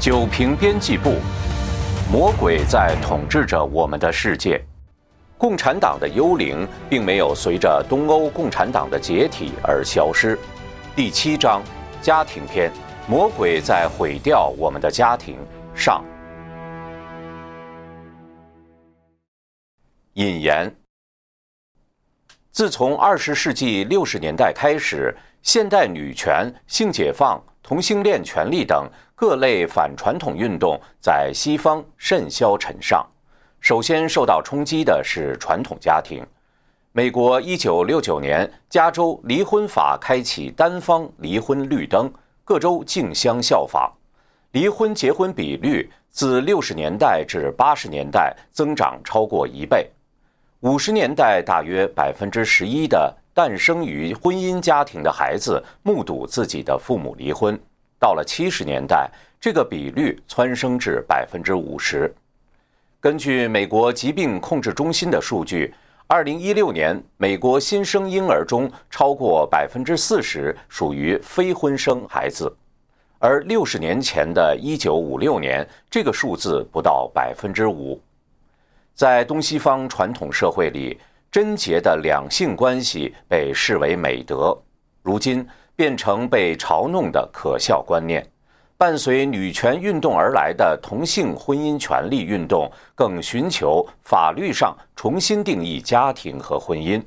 九平编辑部，魔鬼在统治着我们的世界。共产党的幽灵并没有随着东欧共产党的解体而消失。第七章，家庭篇：魔鬼在毁掉我们的家庭。上。引言：自从二十世纪六十年代开始，现代女权、性解放、同性恋权利等各类反传统运动在西方甚嚣尘上。首先受到冲击的是传统家庭。美国一九六九年加州离婚法开启单方离婚绿灯，各州竞相效仿，离婚结婚比率自六十年代至八十年代增长超过一倍。五十年代，大约百分之十一的诞生于婚姻家庭的孩子目睹自己的父母离婚；到了七十年代，这个比率蹿升至百分之五十。根据美国疾病控制中心的数据，二零一六年美国新生婴儿中超过百分之四十属于非婚生孩子，而六十年前的一九五六年，这个数字不到百分之五。在东西方传统社会里，贞洁的两性关系被视为美德，如今变成被嘲弄的可笑观念。伴随女权运动而来的同性婚姻权利运动，更寻求法律上重新定义家庭和婚姻。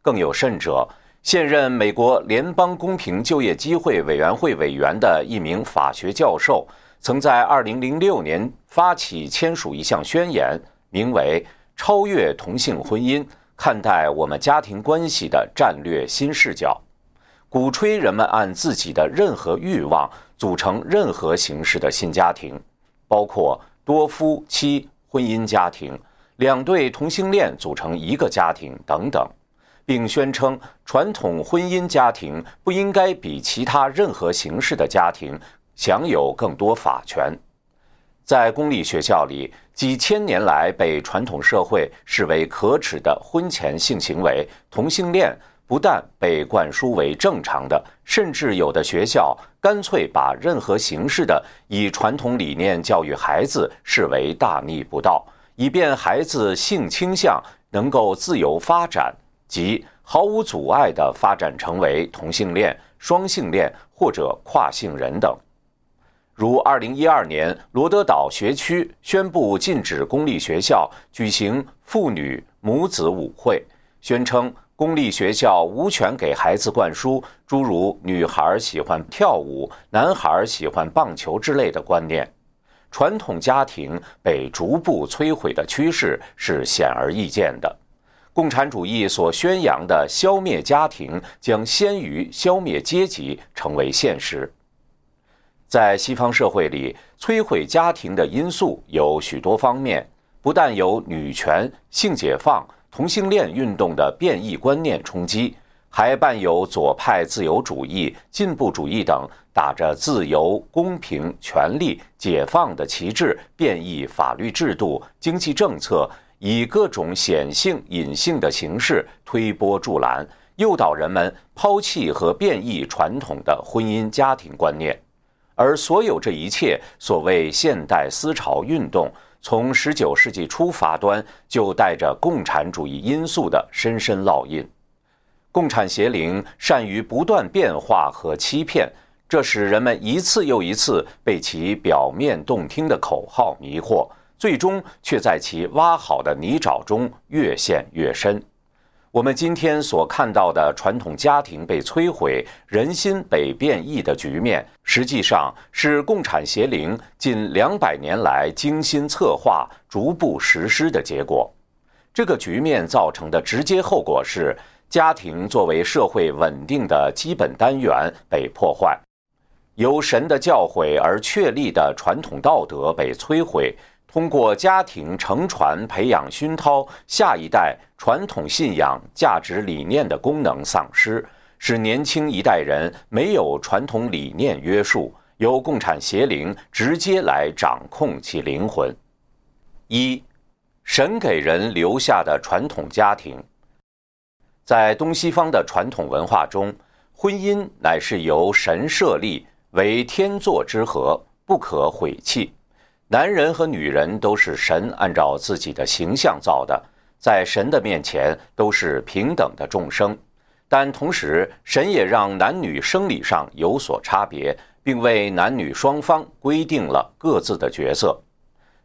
更有甚者，现任美国联邦公平就业机会委员会委员的一名法学教授，曾在2006年发起签署一项宣言。名为“超越同性婚姻，看待我们家庭关系的战略新视角”，鼓吹人们按自己的任何欲望组成任何形式的新家庭，包括多夫妻婚姻家庭、两对同性恋组成一个家庭等等，并宣称传统婚姻家庭不应该比其他任何形式的家庭享有更多法权。在公立学校里，几千年来被传统社会视为可耻的婚前性行为——同性恋，不但被灌输为正常的，甚至有的学校干脆把任何形式的以传统理念教育孩子视为大逆不道，以便孩子性倾向能够自由发展，即毫无阻碍地发展成为同性恋、双性恋或者跨性人等。如二零一二年，罗德岛学区宣布禁止公立学校举行妇女母子舞会，宣称公立学校无权给孩子灌输诸如“女孩喜欢跳舞，男孩喜欢棒球”之类的观念。传统家庭被逐步摧毁的趋势是显而易见的。共产主义所宣扬的消灭家庭，将先于消灭阶级成为现实。在西方社会里，摧毁家庭的因素有许多方面，不但有女权、性解放、同性恋运动的变异观念冲击，还伴有左派自由主义、进步主义等打着自由、公平、权利、解放的旗帜，变异法律制度、经济政策，以各种显性、隐性的形式推波助澜，诱导人们抛弃和变异传统的婚姻家庭观念。而所有这一切，所谓现代思潮运动，从十九世纪初发端，就带着共产主义因素的深深烙印。共产邪灵善于不断变化和欺骗，这使人们一次又一次被其表面动听的口号迷惑，最终却在其挖好的泥沼中越陷越深。我们今天所看到的传统家庭被摧毁、人心被变异的局面，实际上是共产邪灵近两百年来精心策划、逐步实施的结果。这个局面造成的直接后果是，家庭作为社会稳定的基本单元被破坏，由神的教诲而确立的传统道德被摧毁。通过家庭承传、培养、熏陶下一代传统信仰、价值理念的功能丧失，使年轻一代人没有传统理念约束，由共产邪灵直接来掌控其灵魂。一，神给人留下的传统家庭，在东西方的传统文化中，婚姻乃是由神设立为天作之合。不可毁弃。男人和女人都是神按照自己的形象造的，在神的面前都是平等的众生。但同时，神也让男女生理上有所差别，并为男女双方规定了各自的角色。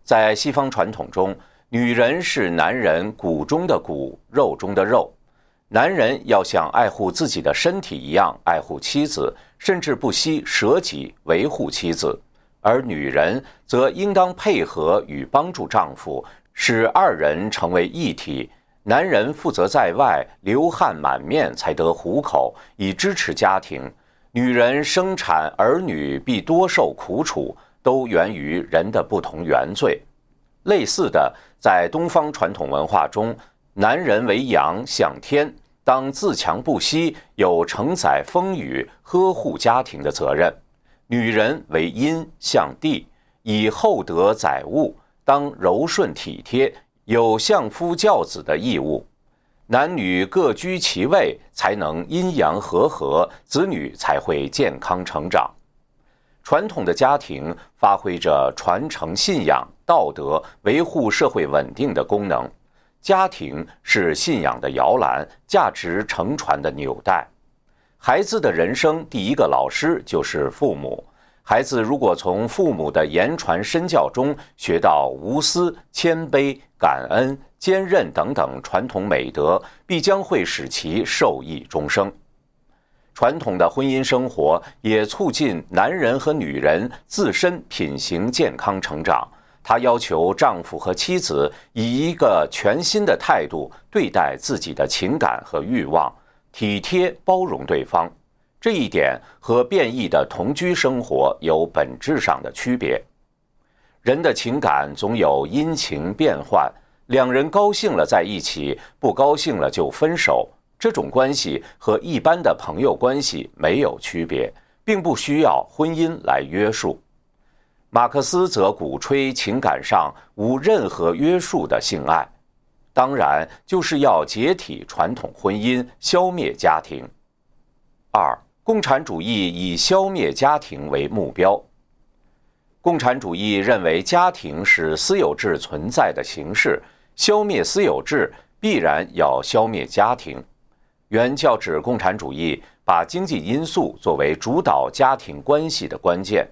在西方传统中，女人是男人骨中的骨，肉中的肉。男人要像爱护自己的身体一样爱护妻子，甚至不惜舍己维护妻子；而女人则应当配合与帮助丈夫，使二人成为一体。男人负责在外流汗满面才得糊口，以支持家庭；女人生产儿女必多受苦楚，都源于人的不同原罪。类似的，在东方传统文化中，男人为阳，向天，当自强不息，有承载风雨、呵护家庭的责任；女人为阴，向地，以厚德载物，当柔顺体贴。有相夫教子的义务，男女各居其位，才能阴阳和合，子女才会健康成长。传统的家庭发挥着传承信仰、道德、维护社会稳定的功能。家庭是信仰的摇篮，价值承传的纽带。孩子的人生第一个老师就是父母。孩子如果从父母的言传身教中学到无私、谦卑、感恩、坚韧等等传统美德，必将会使其受益终生。传统的婚姻生活也促进男人和女人自身品行健康成长。他要求丈夫和妻子以一个全新的态度对待自己的情感和欲望，体贴包容对方。这一点和变异的同居生活有本质上的区别。人的情感总有阴晴变幻，两人高兴了在一起，不高兴了就分手。这种关系和一般的朋友关系没有区别，并不需要婚姻来约束。马克思则鼓吹情感上无任何约束的性爱，当然就是要解体传统婚姻，消灭家庭。二。共产主义以消灭家庭为目标。共产主义认为家庭是私有制存在的形式，消灭私有制必然要消灭家庭。原教旨共产主义把经济因素作为主导家庭关系的关键。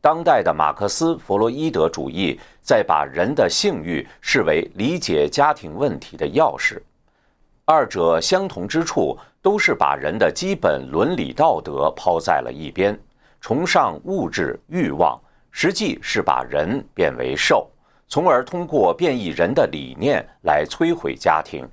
当代的马克思弗洛伊德主义在把人的性欲视为理解家庭问题的钥匙。二者相同之处。都是把人的基本伦理道德抛在了一边，崇尚物质欲望，实际是把人变为兽，从而通过变异人的理念来摧毁家庭。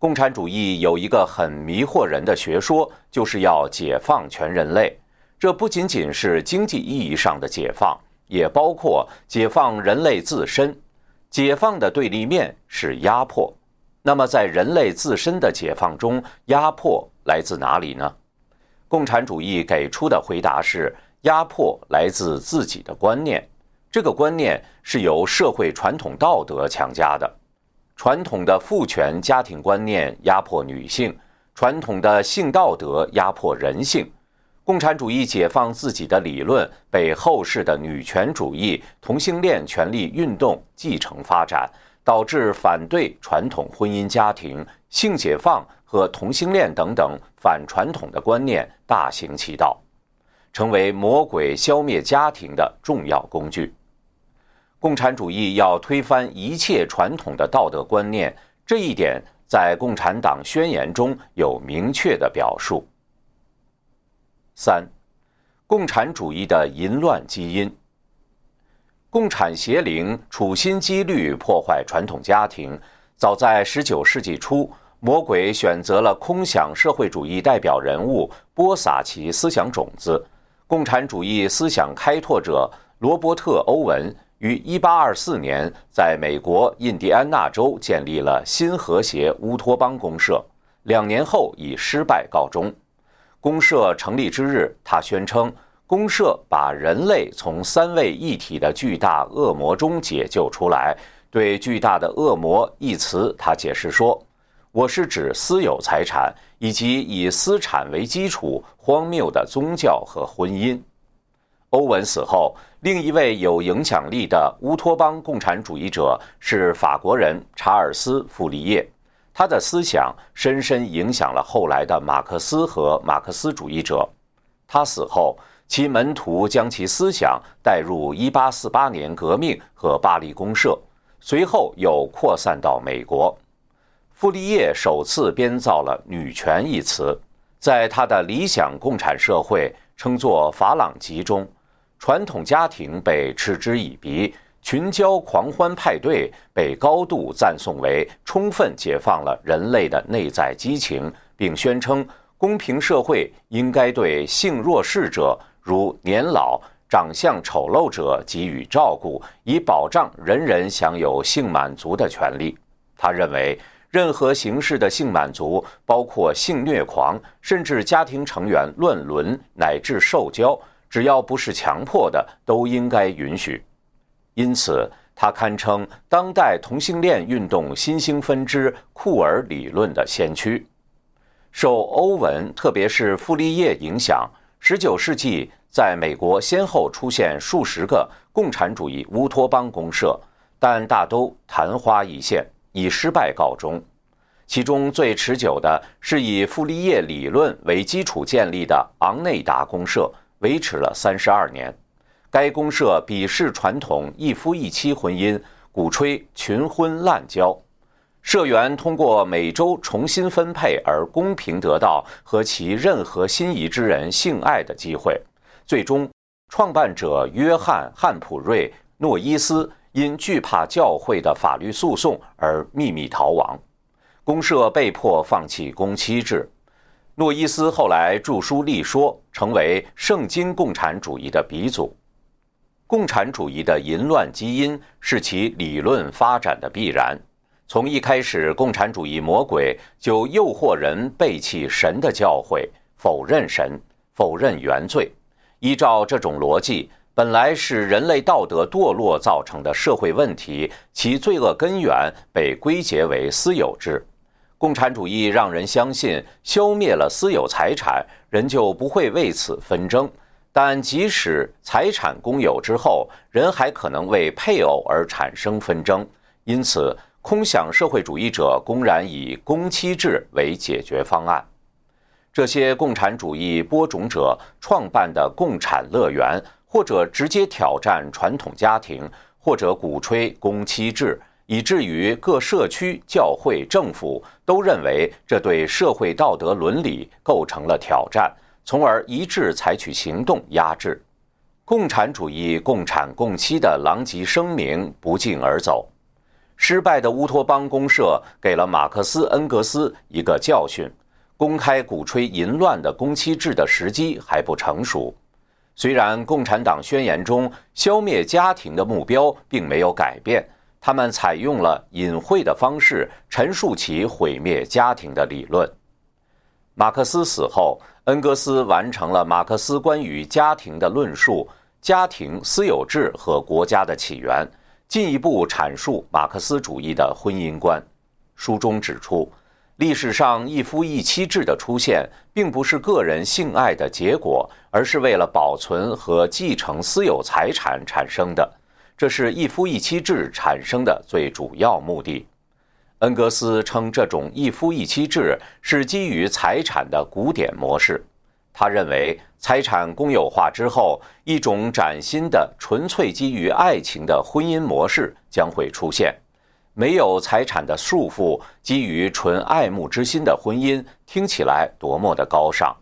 共产主义有一个很迷惑人的学说，就是要解放全人类。这不仅仅是经济意义上的解放，也包括解放人类自身。解放的对立面是压迫。那么，在人类自身的解放中，压迫来自哪里呢？共产主义给出的回答是：压迫来自自己的观念。这个观念是由社会传统道德强加的。传统的父权家庭观念压迫女性，传统的性道德压迫人性。共产主义解放自己的理论被后世的女权主义、同性恋权利运动继承发展。导致反对传统婚姻家庭、性解放和同性恋等等反传统的观念大行其道，成为魔鬼消灭家庭的重要工具。共产主义要推翻一切传统的道德观念，这一点在《共产党宣言》中有明确的表述。三，共产主义的淫乱基因。共产邪灵处心积虑破坏传统家庭。早在19世纪初，魔鬼选择了空想社会主义代表人物，播撒其思想种子。共产主义思想开拓者罗伯特·欧文于1824年在美国印第安纳州建立了新和谐乌托邦公社，两年后以失败告终。公社成立之日，他宣称。公社把人类从三位一体的巨大恶魔中解救出来。对“巨大的恶魔”一词，他解释说：“我是指私有财产以及以私产为基础荒谬的宗教和婚姻。”欧文死后，另一位有影响力的乌托邦共产主义者是法国人查尔斯·傅立叶。他的思想深深影响了后来的马克思和马克思主义者。他死后，其门徒将其思想带入1848年革命和巴黎公社，随后又扩散到美国。傅立叶首次编造了“女权”一词，在他的理想共产社会称作“法朗集”中。传统家庭被嗤之以鼻，群交狂欢派对被高度赞颂为充分解放了人类的内在激情，并宣称公平社会应该对性弱势者，如年老、长相丑陋者给予照顾，以保障人人享有性满足的权利。他认为，任何形式的性满足，包括性虐狂，甚至家庭成员乱伦乃至受教。只要不是强迫的，都应该允许。因此，他堪称当代同性恋运动新兴分支库尔理论的先驱。受欧文，特别是傅立叶影响，19世纪在美国先后出现数十个共产主义乌托邦公社，但大都昙花一现，以失败告终。其中最持久的是以傅立叶理论为基础建立的昂内达公社。维持了三十二年，该公社鄙视传统一夫一妻婚姻，鼓吹群婚滥交，社员通过每周重新分配而公平得到和其任何心仪之人性爱的机会。最终，创办者约翰·汉普瑞·诺伊斯因惧怕教会的法律诉讼而秘密逃亡，公社被迫放弃公妻制。诺伊斯后来著书立说，成为圣经共产主义的鼻祖。共产主义的淫乱基因是其理论发展的必然。从一开始，共产主义魔鬼就诱惑人背弃神的教诲，否认神，否认原罪。依照这种逻辑，本来是人类道德堕落造成的社会问题，其罪恶根源被归结为私有制。共产主义让人相信，消灭了私有财产，人就不会为此纷争。但即使财产公有之后，人还可能为配偶而产生纷争。因此，空想社会主义者公然以公妻制为解决方案。这些共产主义播种者创办的共产乐园，或者直接挑战传统家庭，或者鼓吹公妻制。以至于各社区、教会、政府都认为这对社会道德伦理构成了挑战，从而一致采取行动压制。共产主义共产共妻的狼藉声明不胫而走。失败的乌托邦公社给了马克思、恩格斯一个教训：公开鼓吹淫乱的公妻制的时机还不成熟。虽然共产党宣言中消灭家庭的目标并没有改变。他们采用了隐晦的方式陈述其毁灭家庭的理论。马克思死后，恩格斯完成了马克思关于家庭的论述：家庭、私有制和国家的起源，进一步阐述马克思主义的婚姻观。书中指出，历史上一夫一妻制的出现，并不是个人性爱的结果，而是为了保存和继承私有财产产生的。这是一夫一妻制产生的最主要目的。恩格斯称这种一夫一妻制是基于财产的古典模式。他认为，财产公有化之后，一种崭新的、纯粹基于爱情的婚姻模式将会出现。没有财产的束缚，基于纯爱慕之心的婚姻，听起来多么的高尚！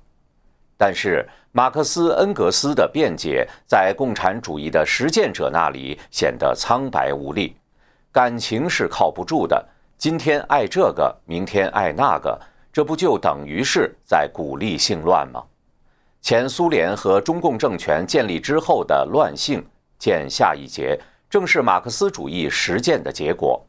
但是，马克思、恩格斯的辩解在共产主义的实践者那里显得苍白无力。感情是靠不住的，今天爱这个，明天爱那个，这不就等于是在鼓励性乱吗？前苏联和中共政权建立之后的乱性，见下一节，正是马克思主义实践的结果。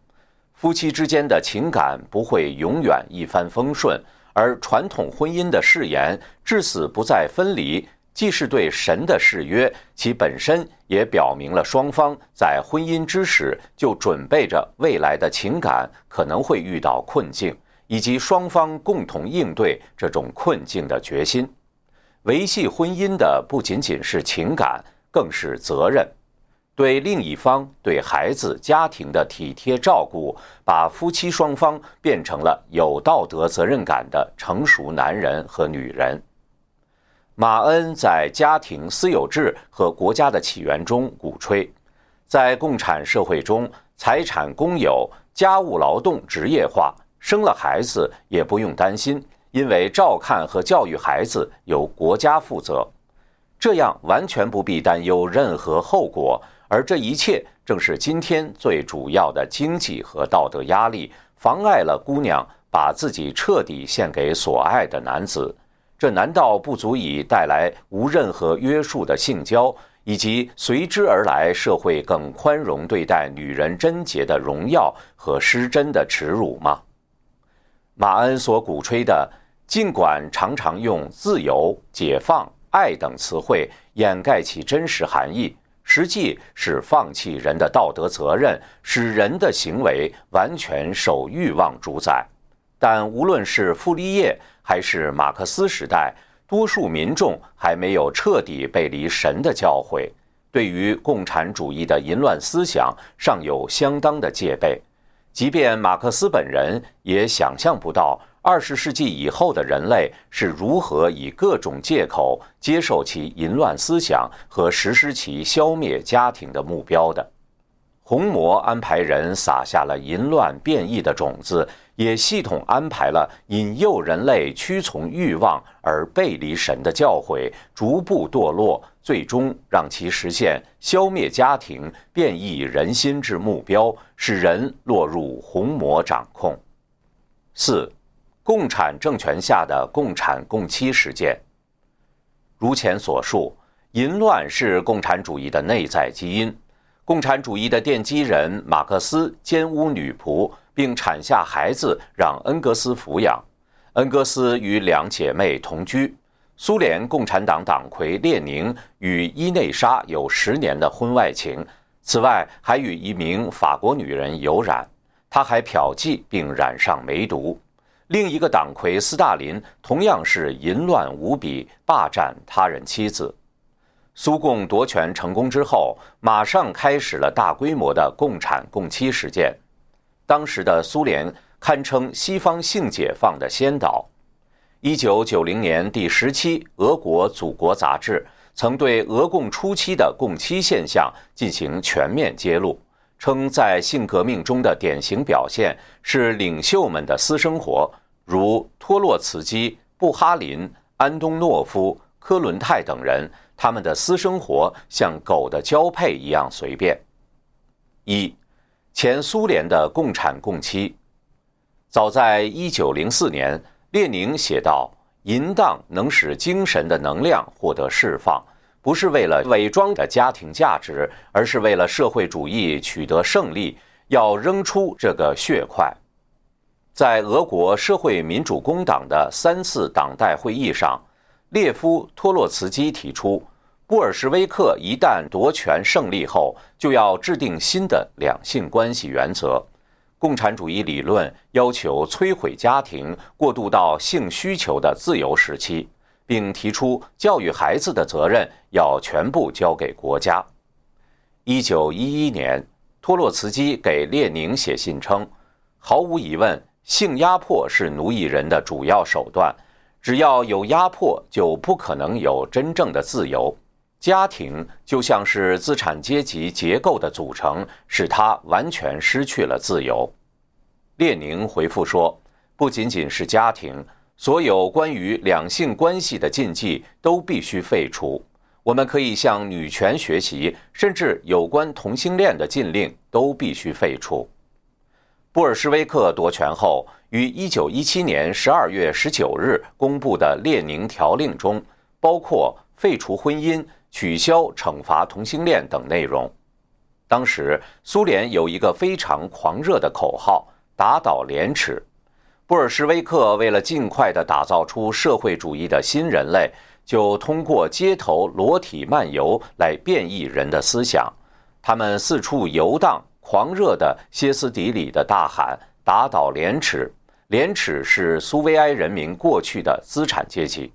夫妻之间的情感不会永远一帆风顺。而传统婚姻的誓言“至死不再分离”，既是对神的誓约，其本身也表明了双方在婚姻之时就准备着未来的情感可能会遇到困境，以及双方共同应对这种困境的决心。维系婚姻的不仅仅是情感，更是责任。对另一方、对孩子、家庭的体贴照顾，把夫妻双方变成了有道德责任感的成熟男人和女人。马恩在家庭私有制和国家的起源中鼓吹，在共产社会中，财产公有、家务劳动职业化，生了孩子也不用担心，因为照看和教育孩子由国家负责，这样完全不必担忧任何后果。而这一切正是今天最主要的经济和道德压力，妨碍了姑娘把自己彻底献给所爱的男子。这难道不足以带来无任何约束的性交，以及随之而来社会更宽容对待女人贞洁的荣耀和失贞的耻辱吗？马恩所鼓吹的，尽管常常用自由、解放、爱等词汇掩盖其真实含义。实际是放弃人的道德责任，使人的行为完全受欲望主宰。但无论是傅立叶还是马克思时代，多数民众还没有彻底背离神的教诲，对于共产主义的淫乱思想尚有相当的戒备。即便马克思本人也想象不到。二十世纪以后的人类是如何以各种借口接受其淫乱思想和实施其消灭家庭的目标的？红魔安排人撒下了淫乱变异的种子，也系统安排了引诱人类屈从欲望而背离神的教诲，逐步堕落，最终让其实现消灭家庭、变异人心之目标，使人落入红魔掌控。四。共产政权下的共产共妻实践。如前所述，淫乱是共产主义的内在基因。共产主义的奠基人马克思奸污女仆，并产下孩子让恩格斯抚养。恩格斯与两姐妹同居。苏联共产党党魁列宁与伊内莎有十年的婚外情，此外还与一名法国女人有染。他还嫖妓并染上梅毒。另一个党魁斯大林同样是淫乱无比，霸占他人妻子。苏共夺权成功之后，马上开始了大规模的共产共妻实践。当时的苏联堪称西方性解放的先导。一九九零年第十期《俄国祖国》杂志曾对俄共初期的共妻现象进行全面揭露，称在性革命中的典型表现是领袖们的私生活。如托洛茨基、布哈林、安东诺夫、科伦泰等人，他们的私生活像狗的交配一样随便。一，前苏联的共产共妻。早在一九零四年，列宁写道：“淫荡能使精神的能量获得释放，不是为了伪装的家庭价值，而是为了社会主义取得胜利，要扔出这个血块。”在俄国社会民主工党的三次党代会议上，列夫·托洛茨基提出，布尔什维克一旦夺权胜利后，就要制定新的两性关系原则。共产主义理论要求摧毁家庭，过渡到性需求的自由时期，并提出教育孩子的责任要全部交给国家。一九一一年，托洛茨基给列宁写信称：“毫无疑问。”性压迫是奴役人的主要手段，只要有压迫，就不可能有真正的自由。家庭就像是资产阶级结构的组成，使他完全失去了自由。列宁回复说：“不仅仅是家庭，所有关于两性关系的禁忌都必须废除。我们可以向女权学习，甚至有关同性恋的禁令都必须废除。”布尔什维克夺权后，于1917年12月19日公布的列宁条令中，包括废除婚姻、取消惩罚同性恋等内容。当时，苏联有一个非常狂热的口号：“打倒廉耻。”布尔什维克为了尽快地打造出社会主义的新人类，就通过街头裸体漫游来变异人的思想。他们四处游荡。狂热的歇斯底里的大喊：“打倒廉耻！廉耻是苏维埃人民过去的资产阶级。”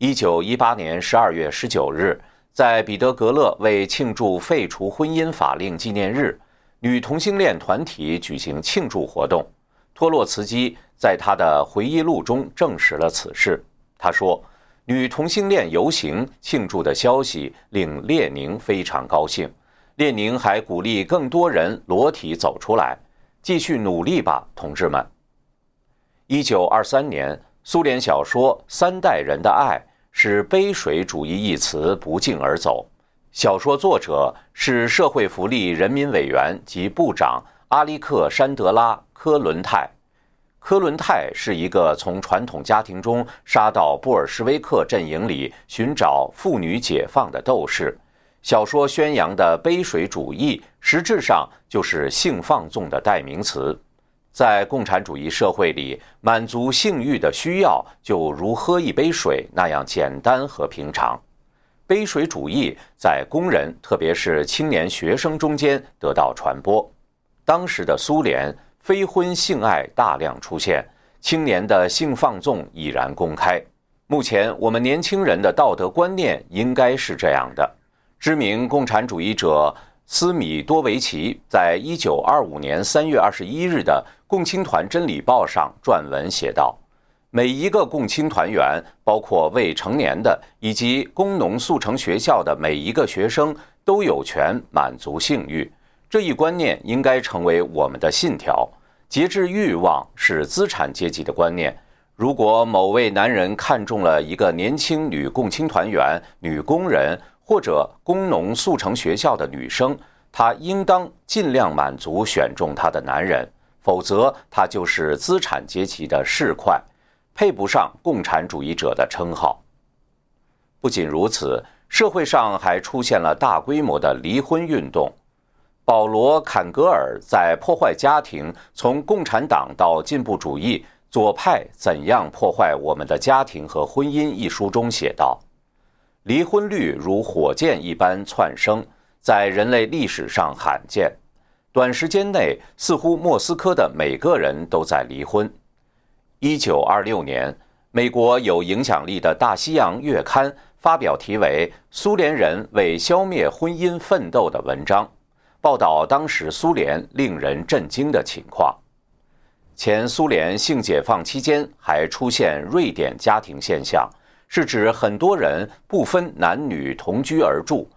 一九一八年十二月十九日，在彼得格勒为庆祝废除婚姻法令纪念日，女同性恋团体举行庆祝活动。托洛茨基在他的回忆录中证实了此事。他说：“女同性恋游行庆祝的消息令列宁非常高兴。列宁还鼓励更多人裸体走出来，继续努力吧，同志们。”一九二三年，苏联小说《三代人的爱》。使杯水主义一词不胫而走。小说作者是社会福利人民委员及部长阿里克山德拉·科伦泰。科伦泰是一个从传统家庭中杀到布尔什维克阵营里寻找妇女解放的斗士。小说宣扬的杯水主义，实质上就是性放纵的代名词。在共产主义社会里，满足性欲的需要就如喝一杯水那样简单和平常。杯水主义在工人，特别是青年学生中间得到传播。当时的苏联，非婚性爱大量出现，青年的性放纵已然公开。目前，我们年轻人的道德观念应该是这样的：知名共产主义者。斯米多维奇在一九二五年三月二十一日的《共青团真理报》上撰文写道：“每一个共青团员，包括未成年的以及工农速成学校的每一个学生，都有权满足性欲。这一观念应该成为我们的信条。节制欲望是资产阶级的观念。如果某位男人看中了一个年轻女共青团员、女工人，或者工农速成学校的女生，她应当尽量满足选中她的男人，否则他就是资产阶级的市侩，配不上共产主义者的称号。不仅如此，社会上还出现了大规模的离婚运动。保罗·坎格尔在《破坏家庭：从共产党到进步主义，左派怎样破坏我们的家庭和婚姻》一书中写道。离婚率如火箭一般窜升，在人类历史上罕见。短时间内，似乎莫斯科的每个人都在离婚。一九二六年，美国有影响力的《大西洋月刊》发表题为《苏联人为消灭婚姻奋斗》的文章，报道当时苏联令人震惊的情况。前苏联性解放期间，还出现瑞典家庭现象。是指很多人不分男女同居而住，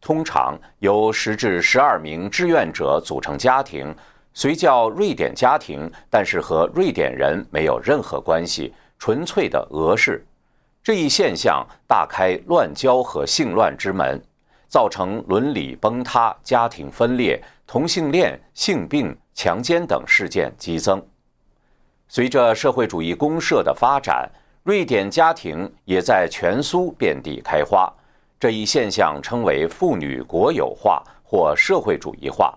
通常由十至十二名志愿者组成家庭，虽叫瑞典家庭，但是和瑞典人没有任何关系，纯粹的俄式。这一现象大开乱交和性乱之门，造成伦理崩塌、家庭分裂、同性恋、性病、强奸等事件激增。随着社会主义公社的发展。瑞典家庭也在全苏遍地开花，这一现象称为妇女国有化或社会主义化。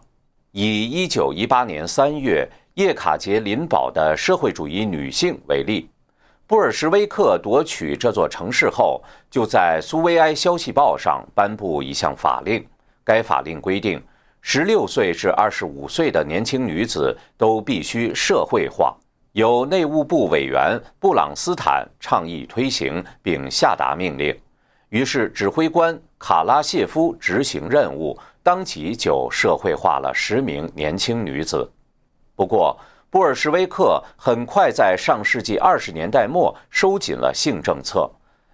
以1918年3月叶卡捷琳堡的社会主义女性为例，布尔什维克夺取这座城市后，就在苏维埃消息报上颁布一项法令。该法令规定，16岁至25岁的年轻女子都必须社会化。由内务部委员布朗斯坦倡议推行并下达命令，于是指挥官卡拉谢夫执行任务，当即就社会化了十名年轻女子。不过，布尔什维克很快在上世纪二十年代末收紧了性政策。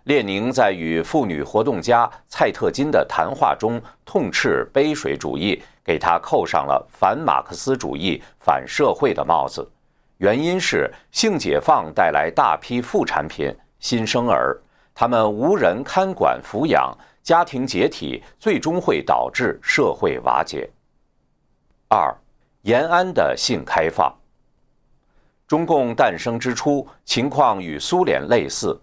列宁在与妇女活动家蔡特金的谈话中痛斥杯水主义，给他扣上了反马克思主义、反社会的帽子。原因是性解放带来大批副产品、新生儿，他们无人看管抚养，家庭解体，最终会导致社会瓦解。二，延安的性开放。中共诞生之初，情况与苏联类似，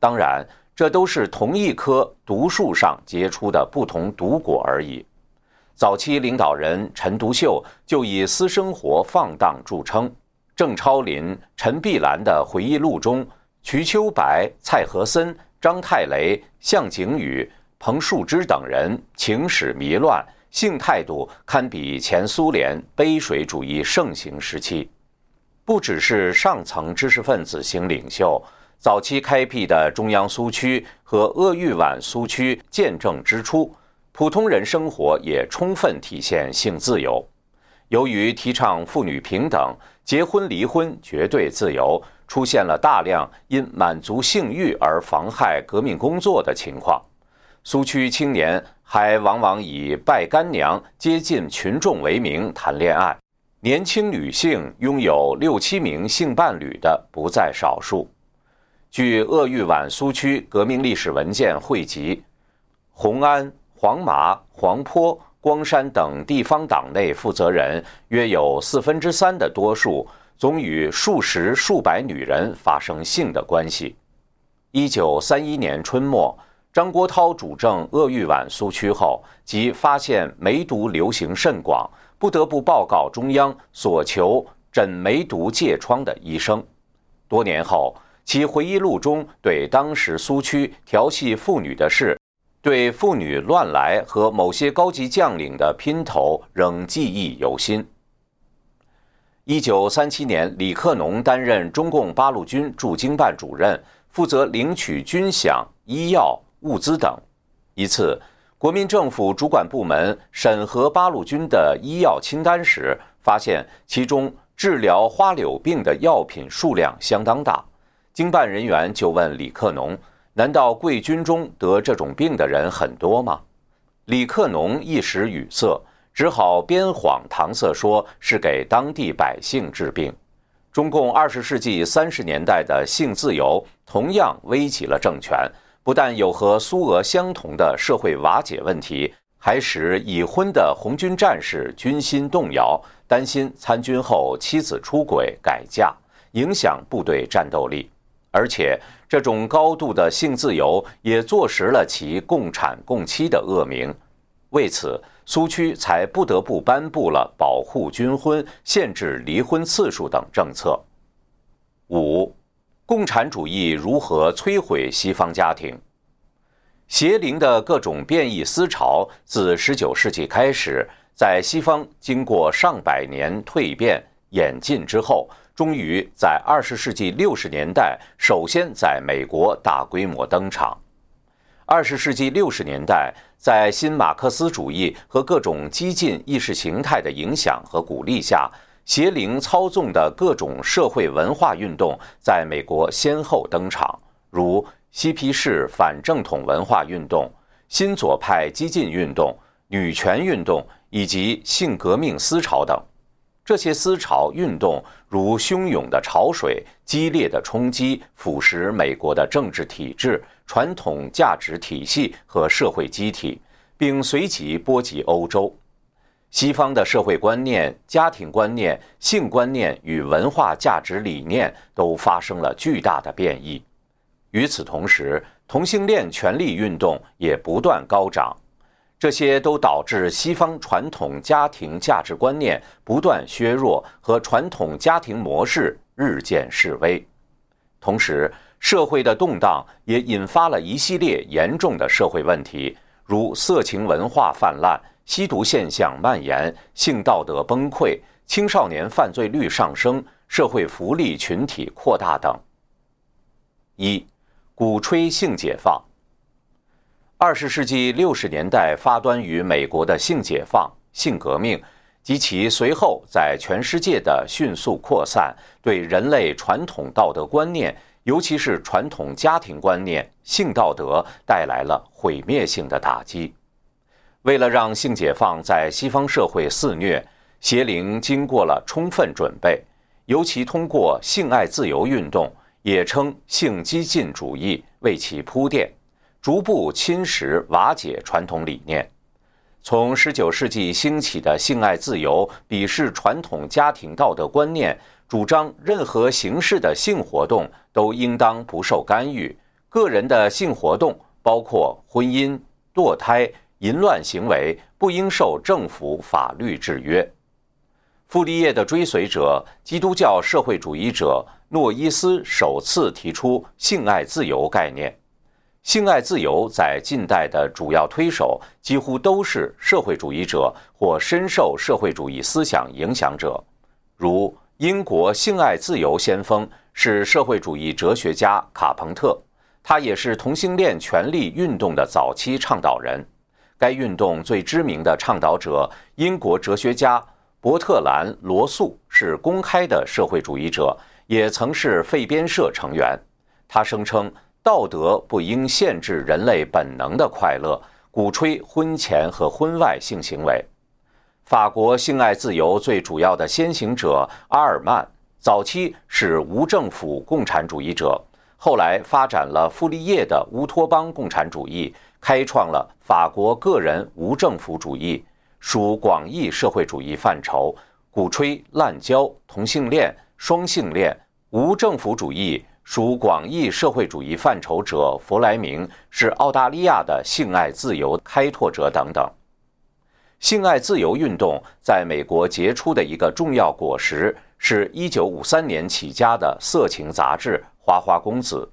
当然，这都是同一棵毒树上结出的不同毒果而已。早期领导人陈独秀就以私生活放荡著称。郑超林、陈碧兰的回忆录中，瞿秋白、蔡和森、张太雷、向景宇、彭树之等人情史迷乱，性态度堪比前苏联杯水主义盛行时期。不只是上层知识分子型领袖，早期开辟的中央苏区和鄂豫皖苏区见证之初，普通人生活也充分体现性自由。由于提倡妇女平等，结婚离婚绝对自由，出现了大量因满足性欲而妨害革命工作的情况。苏区青年还往往以拜干娘、接近群众为名谈恋爱，年轻女性拥有六七名性伴侣的不在少数。据鄂豫皖苏区革命历史文件汇集，红安、黄麻、黄坡、光山等地方党内负责人约有四分之三的多数，总与数十数百女人发生性的关系。一九三一年春末，张国焘主政鄂豫皖苏区后，即发现梅毒流行甚广，不得不报告中央，所求诊梅毒疥疮的医生。多年后。其回忆录中对当时苏区调戏妇女的事，对妇女乱来和某些高级将领的姘头仍记忆犹新。一九三七年，李克农担任中共八路军驻京办主任，负责领取军饷、医药物资等。一次，国民政府主管部门审核八路军的医药清单时，发现其中治疗花柳病的药品数量相当大。经办人员就问李克农：“难道贵军中得这种病的人很多吗？”李克农一时语塞，只好编谎搪塞，说是给当地百姓治病。中共二十世纪三十年代的性自由同样危及了政权，不但有和苏俄相同的社会瓦解问题，还使已婚的红军战士军心动摇，担心参军后妻子出轨改嫁，影响部队战斗力。而且，这种高度的性自由也坐实了其共产共妻的恶名。为此，苏区才不得不颁布了保护军婚、限制离婚次数等政策。五，共产主义如何摧毁西方家庭？邪灵的各种变异思潮，自19世纪开始，在西方经过上百年蜕变演进之后。终于在二十世纪六十年代，首先在美国大规模登场。二十世纪六十年代，在新马克思主义和各种激进意识形态的影响和鼓励下，邪灵操纵的各种社会文化运动在美国先后登场，如嬉皮士反正统文化运动、新左派激进运动、女权运动以及性革命思潮等。这些思潮运动如汹涌的潮水，激烈的冲击，腐蚀美国的政治体制、传统价值体系和社会机体，并随即波及欧洲。西方的社会观念、家庭观念、性观念与文化价值理念都发生了巨大的变异。与此同时，同性恋权利运动也不断高涨。这些都导致西方传统家庭价值观念不断削弱和传统家庭模式日渐式微，同时社会的动荡也引发了一系列严重的社会问题，如色情文化泛滥、吸毒现象蔓延、性道德崩溃、青少年犯罪率上升、社会福利群体扩大等。一，鼓吹性解放。二十世纪六十年代发端于美国的性解放、性革命及其随后在全世界的迅速扩散，对人类传统道德观念，尤其是传统家庭观念、性道德带来了毁灭性的打击。为了让性解放在西方社会肆虐，邪灵经过了充分准备，尤其通过性爱自由运动，也称性激进主义，为其铺垫。逐步侵蚀、瓦解传统理念。从19世纪兴起的性爱自由，鄙视传统家庭道德观念，主张任何形式的性活动都应当不受干预，个人的性活动，包括婚姻、堕胎、淫乱行为，不应受政府法律制约。傅立叶的追随者、基督教社会主义者诺伊斯首次提出性爱自由概念。性爱自由在近代的主要推手几乎都是社会主义者或深受社会主义思想影响者，如英国性爱自由先锋是社会主义哲学家卡彭特，他也是同性恋权利运动的早期倡导人。该运动最知名的倡导者，英国哲学家伯特兰·罗素是公开的社会主义者，也曾是废边社成员。他声称，道德不应限制人类本能的快乐，鼓吹婚前和婚外性行为。法国性爱自由最主要的先行者阿尔曼，早期是无政府共产主义者，后来发展了傅立叶的乌托邦共产主义，开创了法国个人无政府主义，属广义社会主义范畴，鼓吹滥交、同性恋、双性恋。无政府主义属广义社会主义范畴者弗莱明是澳大利亚的性爱自由开拓者等等。性爱自由运动在美国结出的一个重要果实，是一九五三年起家的色情杂志《花花公子》。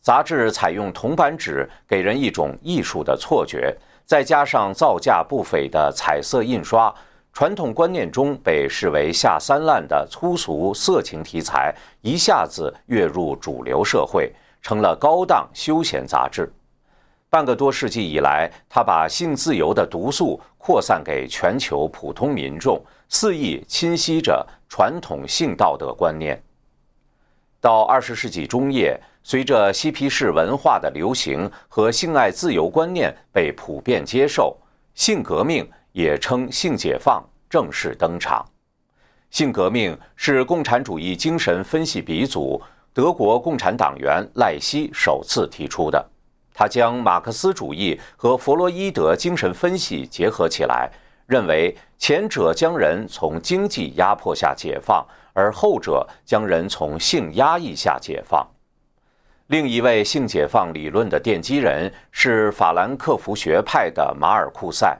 杂志采用铜版纸，给人一种艺术的错觉，再加上造价不菲的彩色印刷，传统观念中被视为下三滥的粗俗色情题材，一下子跃入主流社会，成了高档休闲杂志。半个多世纪以来，他把性自由的毒素扩散给全球普通民众，肆意侵袭着传统性道德观念。到二十世纪中叶，随着嬉皮士文化的流行和性爱自由观念被普遍接受，性革命也称性解放正式登场。性革命是共产主义精神分析鼻祖德国共产党员赖希首次提出的。他将马克思主义和弗洛伊德精神分析结合起来，认为前者将人从经济压迫下解放，而后者将人从性压抑下解放。另一位性解放理论的奠基人是法兰克福学派的马尔库塞，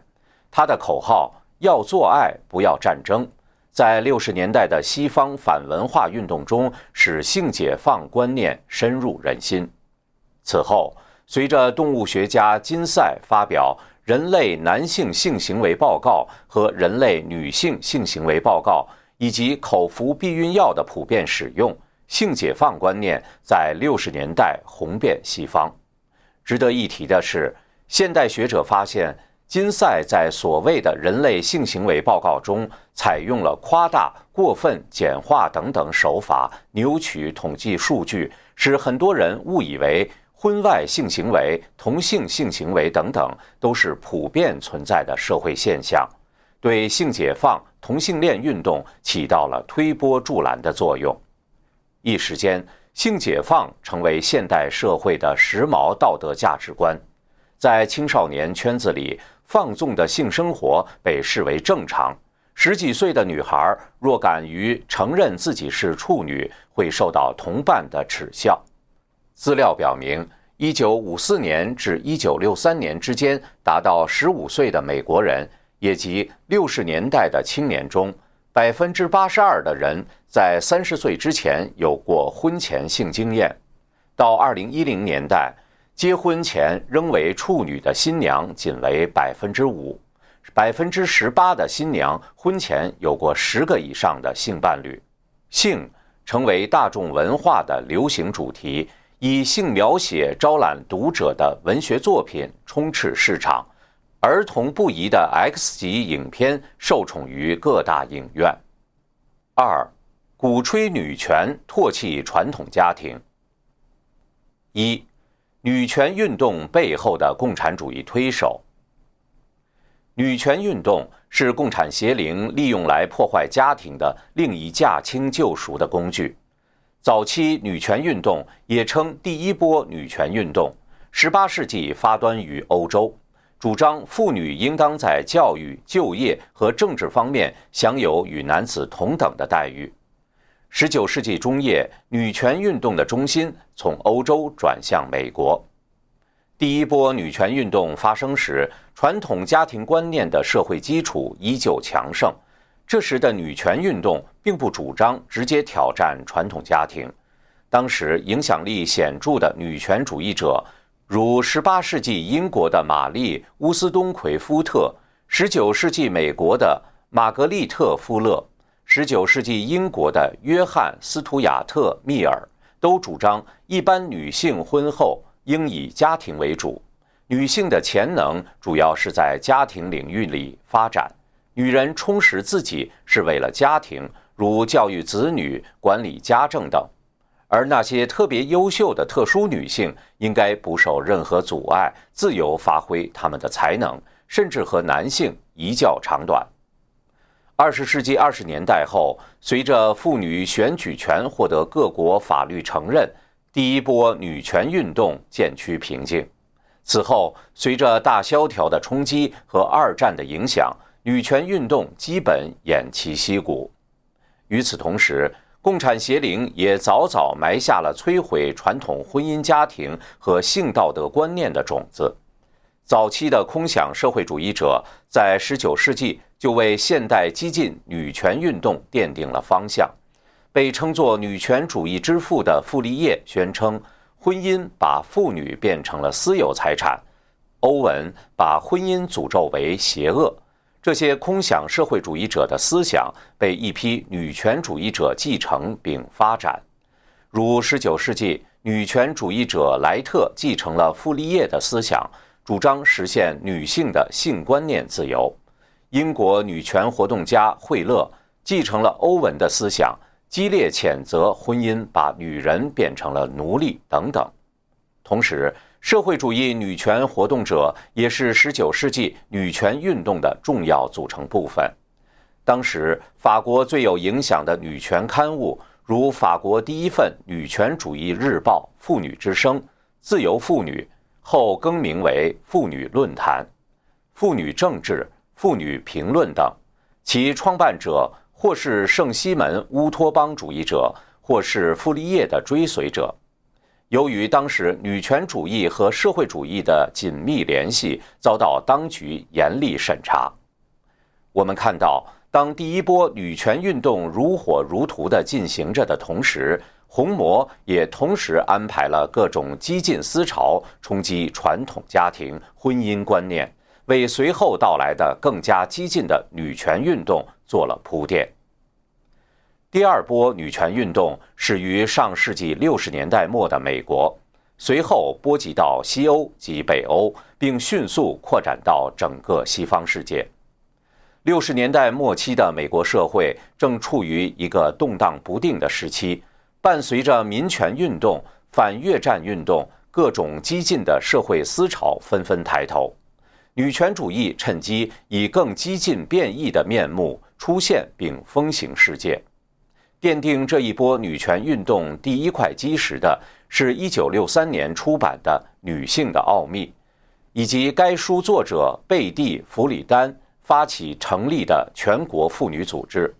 他的口号“要做爱，不要战争”，在六十年代的西方反文化运动中，使性解放观念深入人心。此后。随着动物学家金赛发表《人类男性性行为报告》和《人类女性性行为报告》，以及口服避孕药的普遍使用，性解放观念在六十年代红遍西方。值得一提的是，现代学者发现，金赛在所谓的人类性行为报告中，采用了夸大、过分、简化等等手法，扭曲统计数据，使很多人误以为。婚外性行为、同性性行为等等，都是普遍存在的社会现象，对性解放、同性恋运动起到了推波助澜的作用。一时间，性解放成为现代社会的时髦道德价值观。在青少年圈子里，放纵的性生活被视为正常。十几岁的女孩若敢于承认自己是处女，会受到同伴的耻笑。资料表明，1954年至1963年之间，达到15岁的美国人，也即60年代的青年中，82%的人在30岁之前有过婚前性经验。到2010年代，结婚前仍为处女的新娘仅为 5%，18% 的新娘婚前有过十个以上的性伴侣。性成为大众文化的流行主题。以性描写招揽读者的文学作品充斥市场，儿童不宜的 X 级影片受宠于各大影院。二，鼓吹女权，唾弃传统家庭。一，女权运动背后的共产主义推手。女权运动是共产邪灵利用来破坏家庭的另一驾轻就熟的工具。早期女权运动也称第一波女权运动，十八世纪发端于欧洲，主张妇女应当在教育、就业和政治方面享有与男子同等的待遇。十九世纪中叶，女权运动的中心从欧洲转向美国。第一波女权运动发生时，传统家庭观念的社会基础依旧强盛。这时的女权运动并不主张直接挑战传统家庭。当时影响力显著的女权主义者，如18世纪英国的玛丽·乌斯东奎夫特，19世纪美国的玛格丽特·富勒，19世纪英国的约翰·斯图亚特·密尔都主张一般女性婚后应以家庭为主，女性的潜能主要是在家庭领域里发展，女人充实自己是为了家庭，如教育子女、管理家政等。而那些特别优秀的特殊女性，应该不受任何阻碍，自由发挥她们的才能，甚至和男性一较长短。二十世纪二十年代后，随着妇女选举权获得各国法律承认，第一波女权运动渐趋平静。此后，随着大萧条的冲击和二战的影响，女权运动基本偃旗息鼓。与此同时，共产邪灵也早早埋下了摧毁传统婚姻家庭和性道德观念的种子。早期的空想社会主义者在19世纪就为现代激进女权运动奠定了方向。被称作女权主义之父的傅立叶宣称，婚姻把妇女变成了私有财产；欧文把婚姻诅咒为邪恶。这些空想社会主义者的思想被一批女权主义者继承并发展，如19世纪女权主义者莱特继承了傅立叶的思想，主张实现女性的性观念自由；英国女权活动家惠勒继承了欧文的思想，激烈谴责婚姻把女人变成了奴隶等等。同时，社会主义女权活动者也是19世纪女权运动的重要组成部分。当时，法国最有影响的女权刊物，如法国第一份女权主义日报《妇女之声》、《自由妇女》，后更名为《妇女论坛》、《妇女政治》、《妇女评论》等，其创办者或是圣西门乌托邦主义者，或是傅立叶的追随者。由于当时女权主义和社会主义的紧密联系，遭到当局严厉审查。我们看到，当第一波女权运动如火如荼地进行着的同时，红魔也同时安排了各种激进思潮，冲击传统家庭婚姻观念，为随后到来的更加激进的女权运动做了铺垫。第二波女权运动始于上世纪六十年代末的美国，随后波及到西欧及北欧，并迅速扩展到整个西方世界。六十年代末期的美国社会正处于一个动荡不定的时期，伴随着民权运动、反越战运动，各种激进的社会思潮纷纷抬头，女权主义趁机以更激进、变异的面目出现并风行世界。奠定这一波女权运动第一块基石的是1963年出版的《女性的奥秘》，以及该书作者贝蒂·弗里丹发起成立的全国妇女组织。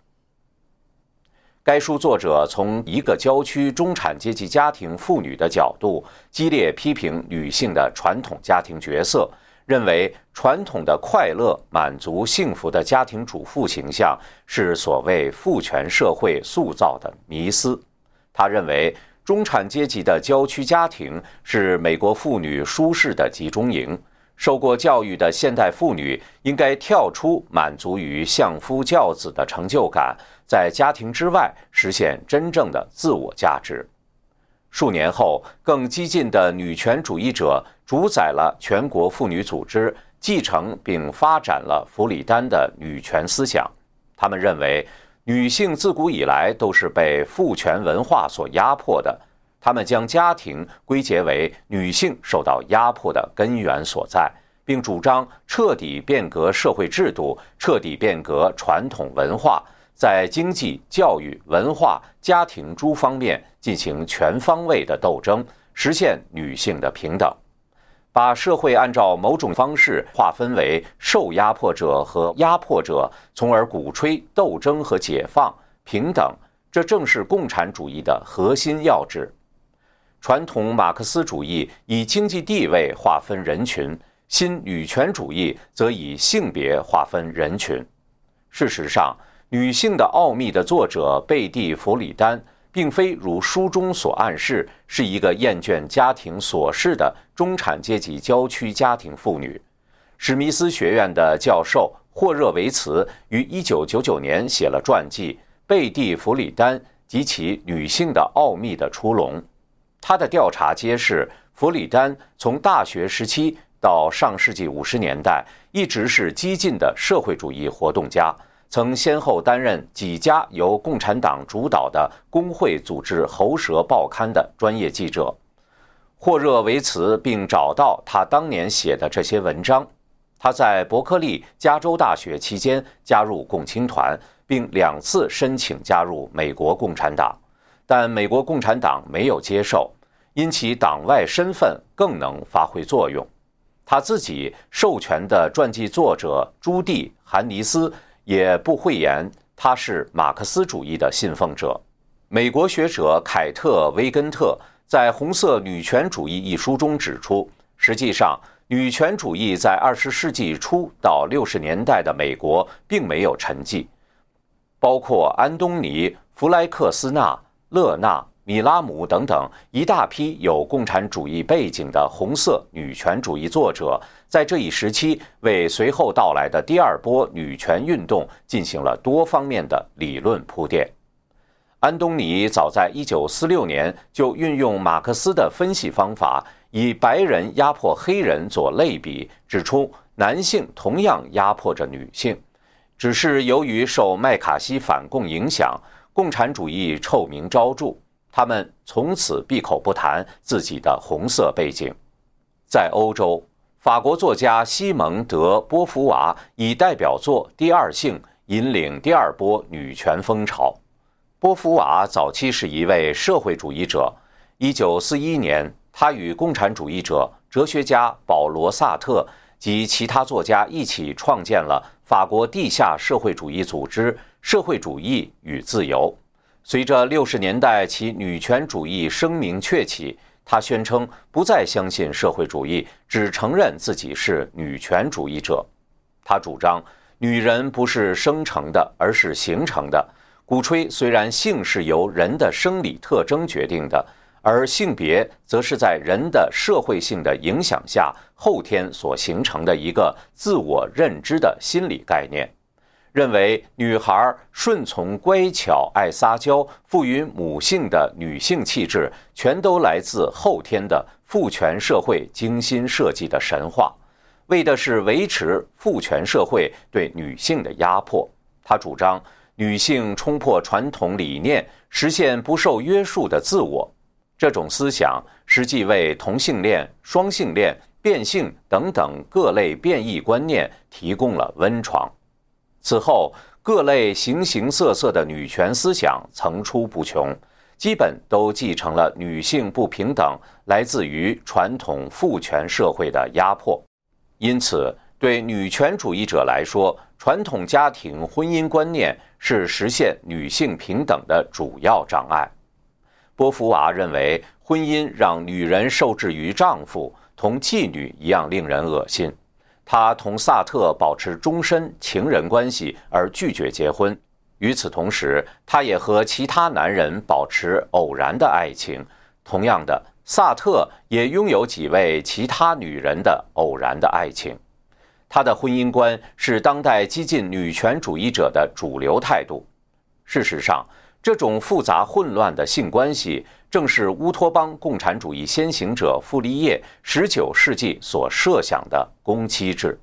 该书作者从一个郊区中产阶级家庭妇女的角度，激烈批评女性的传统家庭角色。认为传统的快乐、满足、幸福的家庭主妇形象是所谓父权社会塑造的迷思。他认为，中产阶级的郊区家庭是美国妇女舒适的集中营。受过教育的现代妇女应该跳出满足于相夫教子的成就感，在家庭之外实现真正的自我价值。数年后，更激进的女权主义者主宰了全国妇女组织，继承并发展了弗里丹的女权思想。他们认为，女性自古以来都是被父权文化所压迫的。他们将家庭归结为女性受到压迫的根源所在，并主张彻底变革社会制度，彻底变革传统文化。在经济、教育、文化、家庭诸方面进行全方位的斗争，实现女性的平等，把社会按照某种方式划分为受压迫者和压迫者，从而鼓吹斗争和解放、平等。这正是共产主义的核心要旨。传统马克思主义以经济地位划分人群，新女权主义则以性别划分人群。事实上，女性的奥秘的作者贝蒂·弗里丹，并非如书中所暗示，是一个厌倦家庭琐事的中产阶级郊区家庭妇女。史密斯学院的教授霍热维茨于1999年写了传记《贝蒂·弗里丹及其女性的奥秘的出笼》，他的调查揭示，弗里丹从大学时期到上世纪五十年代，一直是激进的社会主义活动家，曾先后担任几家由共产党主导的工会组织喉舌报刊的专业记者。霍热维茨，并找到他当年写的这些文章。他在伯克利加州大学期间加入共青团，并两次申请加入美国共产党。但美国共产党没有接受，因其党外身份更能发挥作用。他自己授权的传记作者朱蒂·韩尼斯也不讳言他是马克思主义的信奉者。美国学者凯特·威根特在《红色女权主义》一书中指出，实际上，女权主义在二十世纪初到六十年代的美国并没有沉寂，包括安东尼·弗莱克斯纳。勒纳、米拉姆等等一大批有共产主义背景的红色女权主义作者，在这一时期为随后到来的第二波女权运动进行了多方面的理论铺垫。安东尼早在1946年就运用马克思的分析方法，以白人压迫黑人做类比，指出男性同样压迫着女性，只是由于受麦卡锡反共影响。共产主义臭名昭著，他们从此闭口不谈自己的红色背景。在欧洲，法国作家西蒙·德·波伏娃以代表作《第二性》引领第二波女权风潮。波伏娃早期是一位社会主义者。1941年，他与共产主义者、哲学家保罗·萨特及其他作家一起创建了法国地下社会主义组织。社会主义与自由。随着六十年代其女权主义声名鹊起，她宣称不再相信社会主义，只承认自己是女权主义者。她主张女人不是生成的，而是形成的，鼓吹虽然性是由人的生理特征决定的，而性别则是在人的社会性的影响下后天所形成的一个自我认知的心理概念。认为女孩顺从、乖巧、爱撒娇、赋予母性的女性气质，全都来自后天的父权社会精心设计的神话，为的是维持父权社会对女性的压迫。他主张女性冲破传统理念，实现不受约束的自我。这种思想实际为同性恋、双性恋、变性等等各类变异观念提供了温床。此后，各类形形色色的女权思想层出不穷，基本都继承了女性不平等来自于传统父权社会的压迫。因此，对女权主义者来说，传统家庭婚姻观念是实现女性平等的主要障碍。波伏娃认为，婚姻让女人受制于丈夫，同妓女一样令人恶心。他同萨特保持终身情人关系，而拒绝结婚。与此同时，他也和其他男人保持偶然的爱情。同样的，萨特也拥有几位其他女人的偶然的爱情。他的婚姻观是当代激进女权主义者的主流态度。事实上，这种复杂混乱的性关系，正是乌托邦共产主义先行者傅立叶十九世纪所设想的工期制。